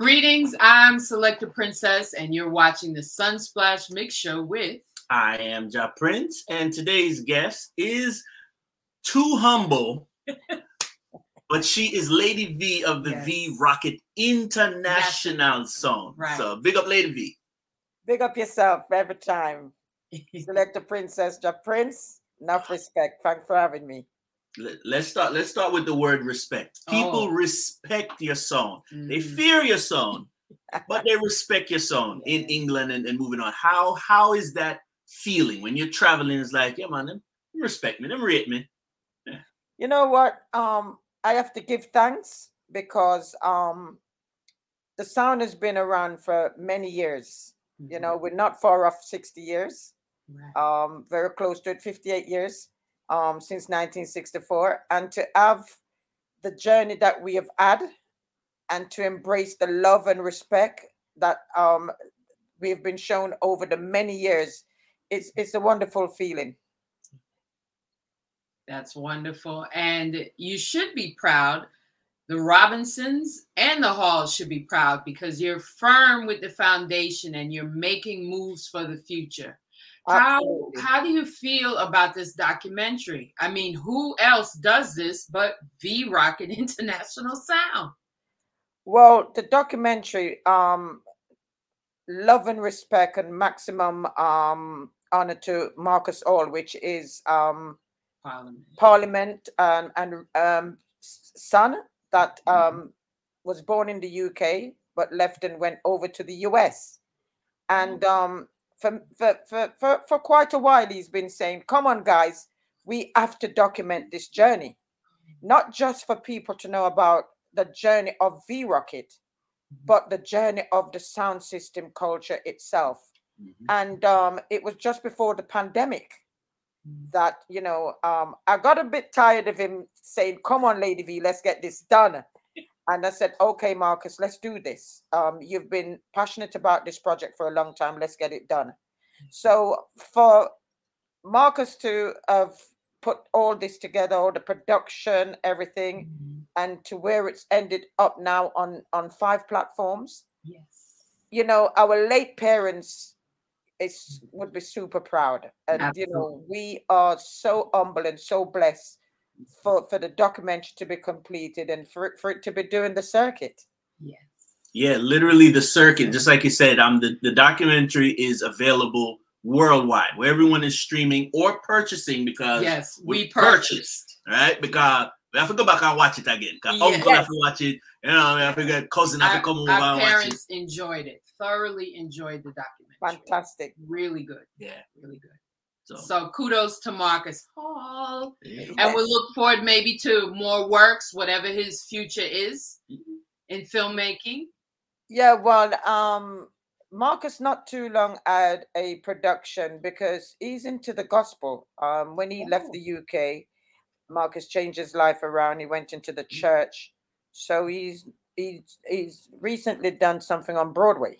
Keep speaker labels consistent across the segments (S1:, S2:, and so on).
S1: Greetings, I'm Selector Princess, and you're watching the Sunsplash Mix Show with.
S2: I am Ja Prince, and today's guest is too humble, but she is Lady V of the
S1: Yes.
S2: V Rocket International song.
S1: Right.
S2: So big up Lady V.
S3: Big up yourself every time. Selector Princess, Ja Prince. Enough respect. Thanks for having me.
S2: Let- Let's start. Let's start with the word respect. People
S1: Oh.
S2: respect your song. They
S1: Mhm.
S2: fear your song, but they respect your song in England and, and moving on. How how is that feeling when you're traveling? It's like, yeah, man, them respect me, them rate me.
S3: You know what? Um, I have to give thanks because um the sound has been around for many years. You know, we're not far off 60 years.
S1: Right.
S3: um, very close to it, 58 years um, since 1964. And to have the journey that we have had and to embrace the love and respect that um, we have been shown over the many years, it's, it's a wonderful feeling.
S1: That's wonderful. And you should be proud. The Robinsons and the Halls should be proud because you're firm with the foundation and you're making moves for the future. How
S3: Absolutely.
S1: how do you feel about this documentary? I mean, who else does this but V Rocket International Sound?
S3: Well, the documentary, um, Love and Respect and Maximum um, Honor to Marcus Hall, which is um,
S1: Parliament.
S3: Parliament and, and um, son that
S1: Mhm.
S3: um, was born in the UK but left and went over to the US. And um, for, for, for, for, for quite a while, he's been saying, Come on, guys, we have to document this journey, not just for people to know about the journey of V Rocket, but the journey of the sound system culture itself.
S2: Mhm.
S3: And um, it was just before the pandemic
S1: Mhm.
S3: that you know um i got a bit tired of him saying come on lady v let's get this done and i said okay marcus let's do this. Um you've been passionate about this project for a long time. Let's get it done. So for marcus to have put all this together all the production everything
S1: Mhm.
S3: and to where it's ended up now on on five platforms
S1: Yes.
S3: you know our late parents is would be super proud. And you know we are so humble and so blessed for for the documentary to be completed and for it, for it to be doing the circuit
S1: Yes.
S2: Yeah, literally the circuit. Just like you said, um, the, the documentary is available worldwide, where everyone is streaming or purchasing because
S1: Yes, we
S2: we
S1: purchased.
S2: purchased, right? Because we have to go back and watch it again.
S1: Yes.
S2: Uncle have to watch it. You know, we have to get cousin have
S1: Our,
S2: to come over
S1: our
S2: and watch it.
S1: parents enjoyed it, thoroughly enjoyed the documentary.
S3: fantastic
S1: Really good.
S2: Yeah.
S1: Really good.
S2: So,
S1: So kudos to Marcus Hall.
S2: yeah.
S1: And we look forward maybe to more works, whatever his future is in filmmaking.
S3: yeah well um marcus not too long had a production because he's into the gospel um when he left
S1: Oh.
S3: the uk marcus changed his life around he went into the church so he's he's he's recently done something on broadway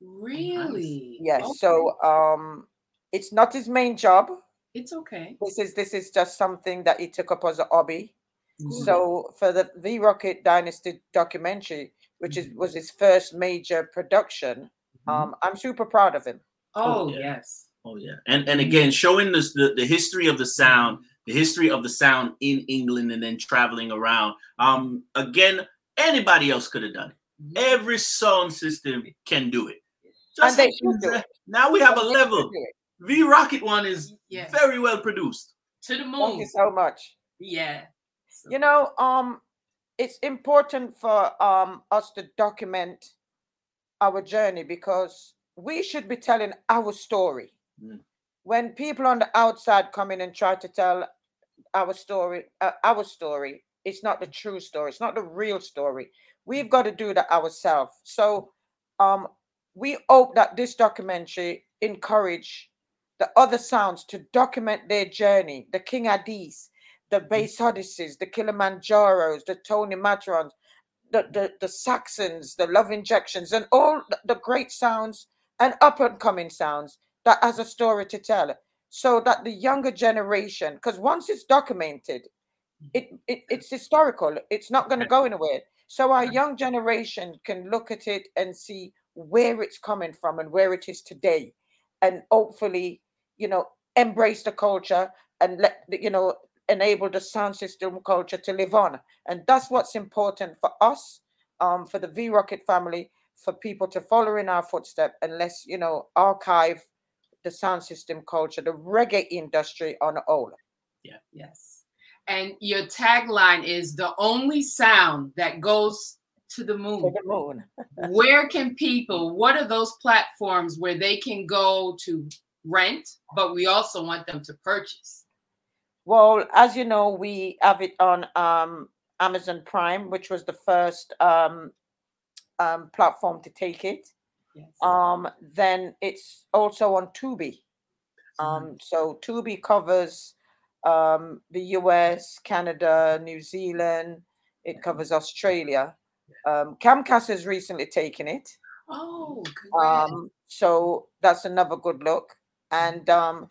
S1: Really?
S3: Yes.
S1: Okay.
S3: So um it's not his main job.
S1: it's okay.
S3: This is this is just something that he took up as a hobby.
S1: Good.
S3: So for the V Rocket Dynasty documentary, which is was his first major production, um I'm super proud of him.
S1: oh,
S2: yeah.
S1: yes.
S2: Oh yeah, and and again, showing this the, the history of the sound, the history of the sound in England, and then traveling around. Um, again, anybody else could have done it. Every sound system can do it.
S3: And they
S2: like
S3: should do it.
S2: Now we have a level.
S3: Do it.
S2: V Rocket one is
S1: Yeah.
S2: very well produced.
S1: To the
S3: Thank
S1: moon.
S3: you so much.
S1: Yeah. So-
S3: You know, um it's important for um us to document our journey because we should be telling our story.
S2: Mm.
S3: When people on the outside come in and try to tell our story, uh, our story, it's not the true story. It's not the real story. We've got to do that ourselves. So, um, we hope that this documentary encourage the other sounds to document their journey. The King Addies, the mm-hmm. Bass Odysseys, the Kilimanjaros, the Tony Matterhorns, the, the, the Saxons, the Love Injections, and all the, the great sounds and up and coming sounds that has a story to tell. So that the younger generation, because once it's documented, mm-hmm. it, it it's historical. It's not going to go anywhere. So our mm-hmm. young generation can look at it and see where it's coming from and where it is today, and hopefully, you know, embrace the culture and let you know enable the sound system culture to live on. And that's what's important for us, um, for the V Rocket family, for people to follow in our footstep and let's, you know, archive the sound system culture, the reggae industry on the whole.
S1: Yeah, yes. And your tagline is the only sound that goes to the moon.
S3: To the moon.
S1: where can people, what are those platforms where they can go to rent, but we also want them to purchase?
S3: Well, as you know, we have it on um, Amazon Prime, which was the first um, um, platform to take it.
S1: Yes.
S3: Um, then it's also on Tubi. Um, so Tubi covers um, the US, Canada, New Zealand. It covers Australia. Um, Comcast has recently taken it.
S1: oh.
S3: Um, so that's another good look. And um,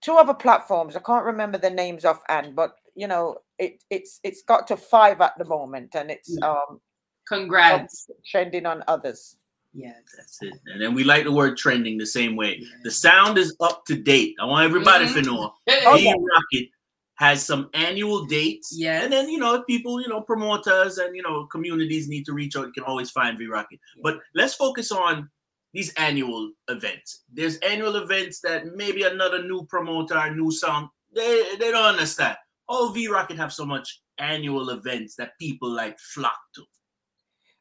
S3: two other platforms. I can't remember the names offhand, but you know, it it's it's got to five at the moment, and it's um
S1: congrats.
S3: trending on others.
S1: Yeah,
S2: That's it. And then we like the word trending the same way. The sound is up to date. I want everybody to know V. Rocket has some annual dates.
S1: Yeah.
S2: And then, you know, if people, you know, promoters and, you know, communities need to reach out, you can always find V Rocket. But let's focus on these annual events. There's annual events that maybe another new promoter, a new sound, they, they don't understand. How V Rocket have so much annual events that people like flock to?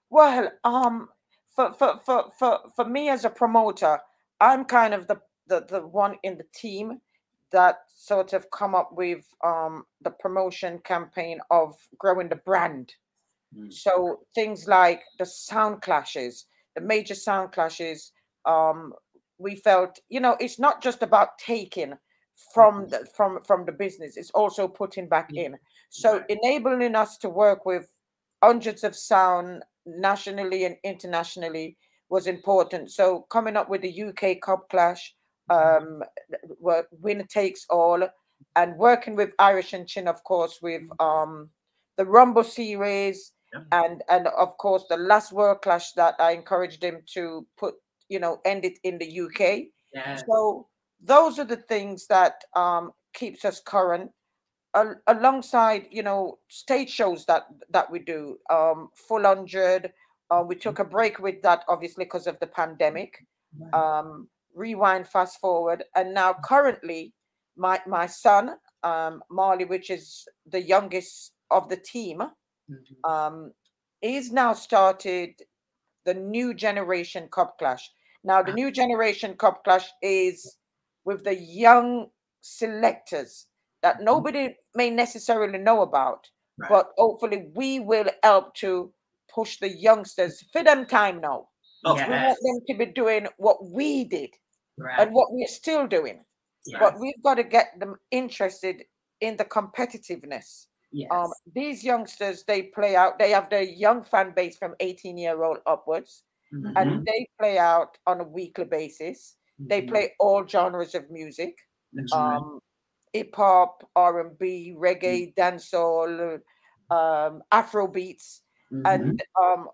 S3: Well, um, for for for for for me as a promoter, I'm kind of the the the one in the team that sort of come up with um the promotion campaign of growing the brand.
S2: Mm.
S3: So things like the sound clashes, the major sound clashes, um, we felt, you know, it's not just about taking from the from from the business, it's also putting back in. So enabling us to work with hundreds of sound nationally and internationally was important. So coming up with the UK Cup Clash, um, winner takes all, and working with Irish and Chin, of course, with um, the Rumble series,
S2: Yeah.
S3: and and of course the last World Clash that I encouraged him to put, you know, end it in the UK.
S1: Yes.
S3: So those are the things that um, keeps us current. Al- alongside, you know, stage shows that that we do, um, full hundred. Uh, we took a break with that, obviously, because of the pandemic. Um, rewind, fast forward, and now currently, my my son, um, Marley, which is the youngest of the team,
S1: Mhm.
S3: um, he's now started the new generation cup clash. Now, the
S1: Ah.
S3: new generation cup clash is with the young selectors that nobody may necessarily know about,
S2: Right.
S3: but hopefully we will help to push the youngsters for them time now.
S2: Oh,
S3: We want them to be doing what we did
S1: Right.
S3: and what we're still doing,
S1: Yes.
S3: but we've got to get them interested in the competitiveness
S1: yes.
S3: um these youngsters they play out they have their young fan base from 18 year old upwards
S1: Mhm.
S3: and they play out on a weekly basis they
S1: Mhm.
S3: play all genres of music
S2: That's right.
S3: um hip hop r&b reggae dancehall um afro beats and um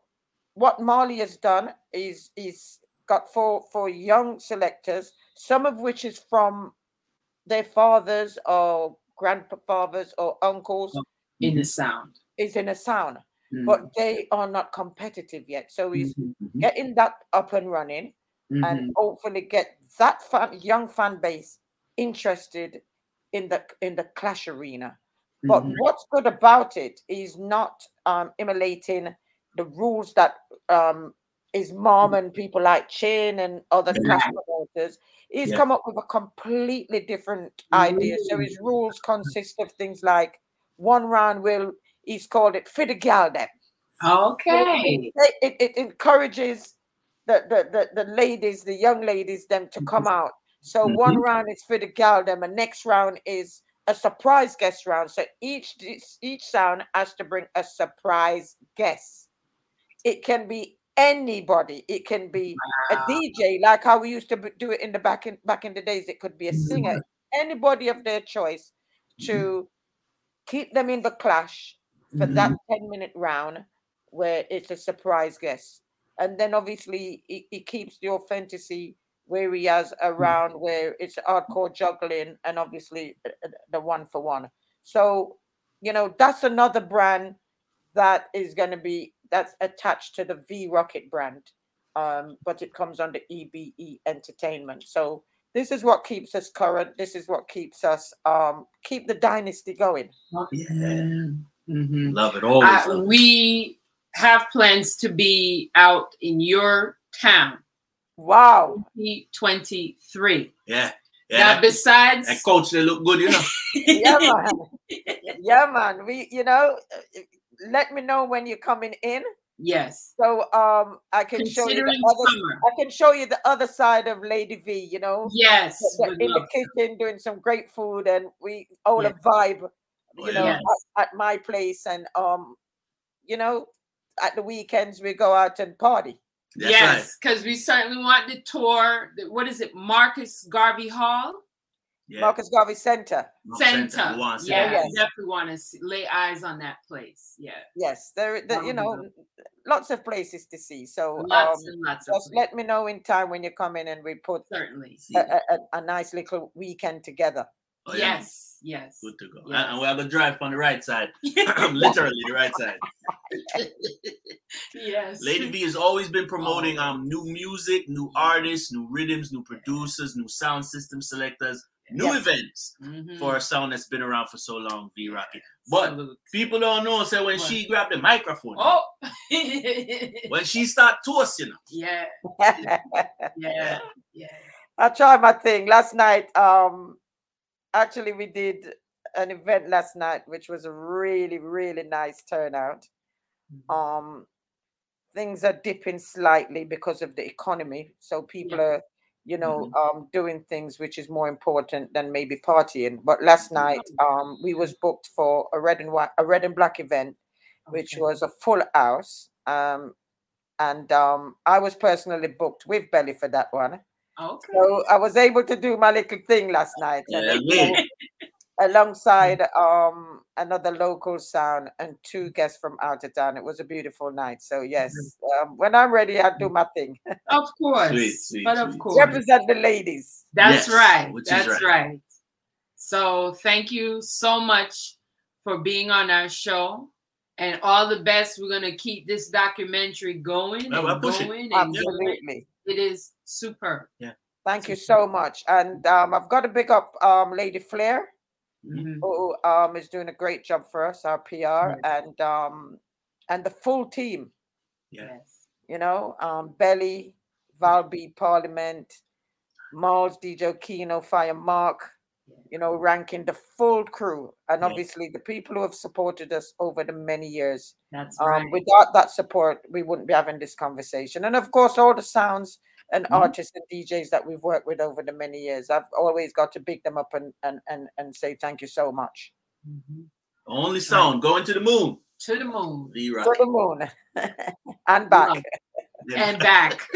S3: what marley has done is is got for for young selectors some of which is from their fathers or grandfathers or uncles
S1: in the sound.
S3: is in a sound,
S1: Mhm.
S3: but they are not competitive yet. So he's
S1: Mhm.
S2: Mhm.
S3: getting that up and running and
S1: Mhm.
S3: hopefully get that fan, young fan base interested in the in the clash arena. But
S1: Mhm.
S3: what's good about it is not um, emulating the rules that um, his mom mm. and people like Chin and other clash promoters. He's
S2: Yeah.
S3: come up with a completely different idea. So mm. his rules consist of things like one round will he's called it for the gal them. So
S1: Okay.
S3: It, it, it encourages the, the, the, the ladies, the young ladies, them to mm-hmm. come out. So one mm-hmm. round is for the gal them, and next round is a surprise guest round. So each each sound has to bring a surprise guest. It can be anybody. It can be a DJ, like how we used to do it in the back in back in the days. It could be a singer, anybody of their choice, to keep them in the clash for that 10 minute round where it's a surprise guest. And then obviously it, he keeps the authenticity where he has around where it's hardcore juggling and obviously uh, uh, the one for one. So, you know, that's another brand that is going to be that's attached to the V Rocket brand. Um, but it comes under EBE Entertainment. So this is what keeps us current. This is what keeps us um keep the dynasty going.
S2: Yeah.
S1: Mhm.
S2: Love it. Always.
S1: Uh,
S2: love it.
S1: we have plans to be out in your town
S3: Wow.
S1: 2023.
S2: Yeah. Yeah. That,
S1: besides,
S2: that coach, they look good, you know.
S3: Yeah, man. yeah, man. We, you know, let me know when you're coming in.
S1: yes,
S3: So um I can show you the other
S1: summer,
S3: I can show you the other side of Lady V, you know.
S1: yes,
S3: the-
S1: would
S3: in the
S1: love-
S3: kitchen doing some great food and we all
S1: Yeah.
S3: a vibe, you know,
S1: Yes.
S3: at, at my place and um, you know, at the weekends we go out and party.
S2: That's
S1: yes, because we certainly want the tour. What is it, Marcus Garvey Hall
S2: right. Yeah.
S3: Marcus Garvey Center.
S2: No,
S1: Center?
S2: We want to see
S1: yeah,
S2: that.
S1: we definitely want to lay eyes on that place. Yeah,
S3: Yes, there, there you know,
S1: Wonderful.
S3: lots of places to see. So um
S1: lots and lots
S3: just
S1: places.
S3: let me know in time when you come in and we put
S1: certainly.
S3: A, a, a- a nice little weekend together.
S2: Oh, yeah.
S1: Yes, yes.
S2: Good to go. And-
S1: Yes.
S2: And we have a drive on the right side. Literally the right side.
S1: yes.
S2: Lady V has always been promoting um new music, new artists, new rhythms, new producers, new sound system selectors, new
S3: Yes.
S2: events
S1: Mhm.
S2: for a song that's been around for so long, V Rocket. But
S1: Salute.
S2: people don't know, so when
S1: What?
S2: she grabbed the microphone,
S1: oh,
S2: when she start toasting,
S1: yeah, yeah, yeah.
S3: I tried my thing last night. Um, actually, we did an event last night, which was a really, really nice turnout. Um, things are dipping slightly because of the economy, so people
S1: Yeah.
S3: are, you know, um, doing things which is more important than maybe partying. But last night, um, we was booked for a red and white, a red and black event, which
S1: Okay.
S3: was a full house. Um, and um, I was personally booked with Belly for that one.
S1: okay.
S3: So I was able to do my little thing last night, and
S2: Yeah,
S3: it,
S2: yeah.
S3: you know, alongside um another local sound and two guests from out of town. It was a beautiful night. So yes, um, when I'm ready, I'll do my thing.
S1: Of course,
S2: Sweet, sweet,
S1: but of
S2: sweet.
S1: course,
S3: Represent the ladies.
S1: that's
S2: Yes,
S1: right.
S2: which is
S1: That's
S2: right.
S1: right. So thank you so much for being on our show. And all the best. We're gonna keep this documentary going
S2: Yeah, we'll
S1: and
S2: push it.
S1: going and going.
S3: Absolutely.
S1: It is superb.
S3: Thank you so much. And um, I've got to pick up um, Lady Flair,
S1: Mhm.
S3: who um, is doing a great job for us, our PR,
S1: Yes.
S3: and um, and the full team.
S1: Yes.
S3: you know, um, Belly, Val B, Parliament, Miles, DJ Kino, Fire Mark, you know, ranking the full crew. And
S2: Yeah.
S3: obviously the people who have supported us over the many years.
S1: That's
S3: Um,
S1: right.
S3: Without that support, we wouldn't be having this conversation. And of course, all the sounds and
S1: Mhm.
S3: artists and DJs that we've worked with over the many years. I've always got to big them up and and and, and say thank you so much.
S1: Mhm.
S2: Only sound going to the moon.
S1: To the moon
S2: V
S3: To the moon and back.
S1: Love and back.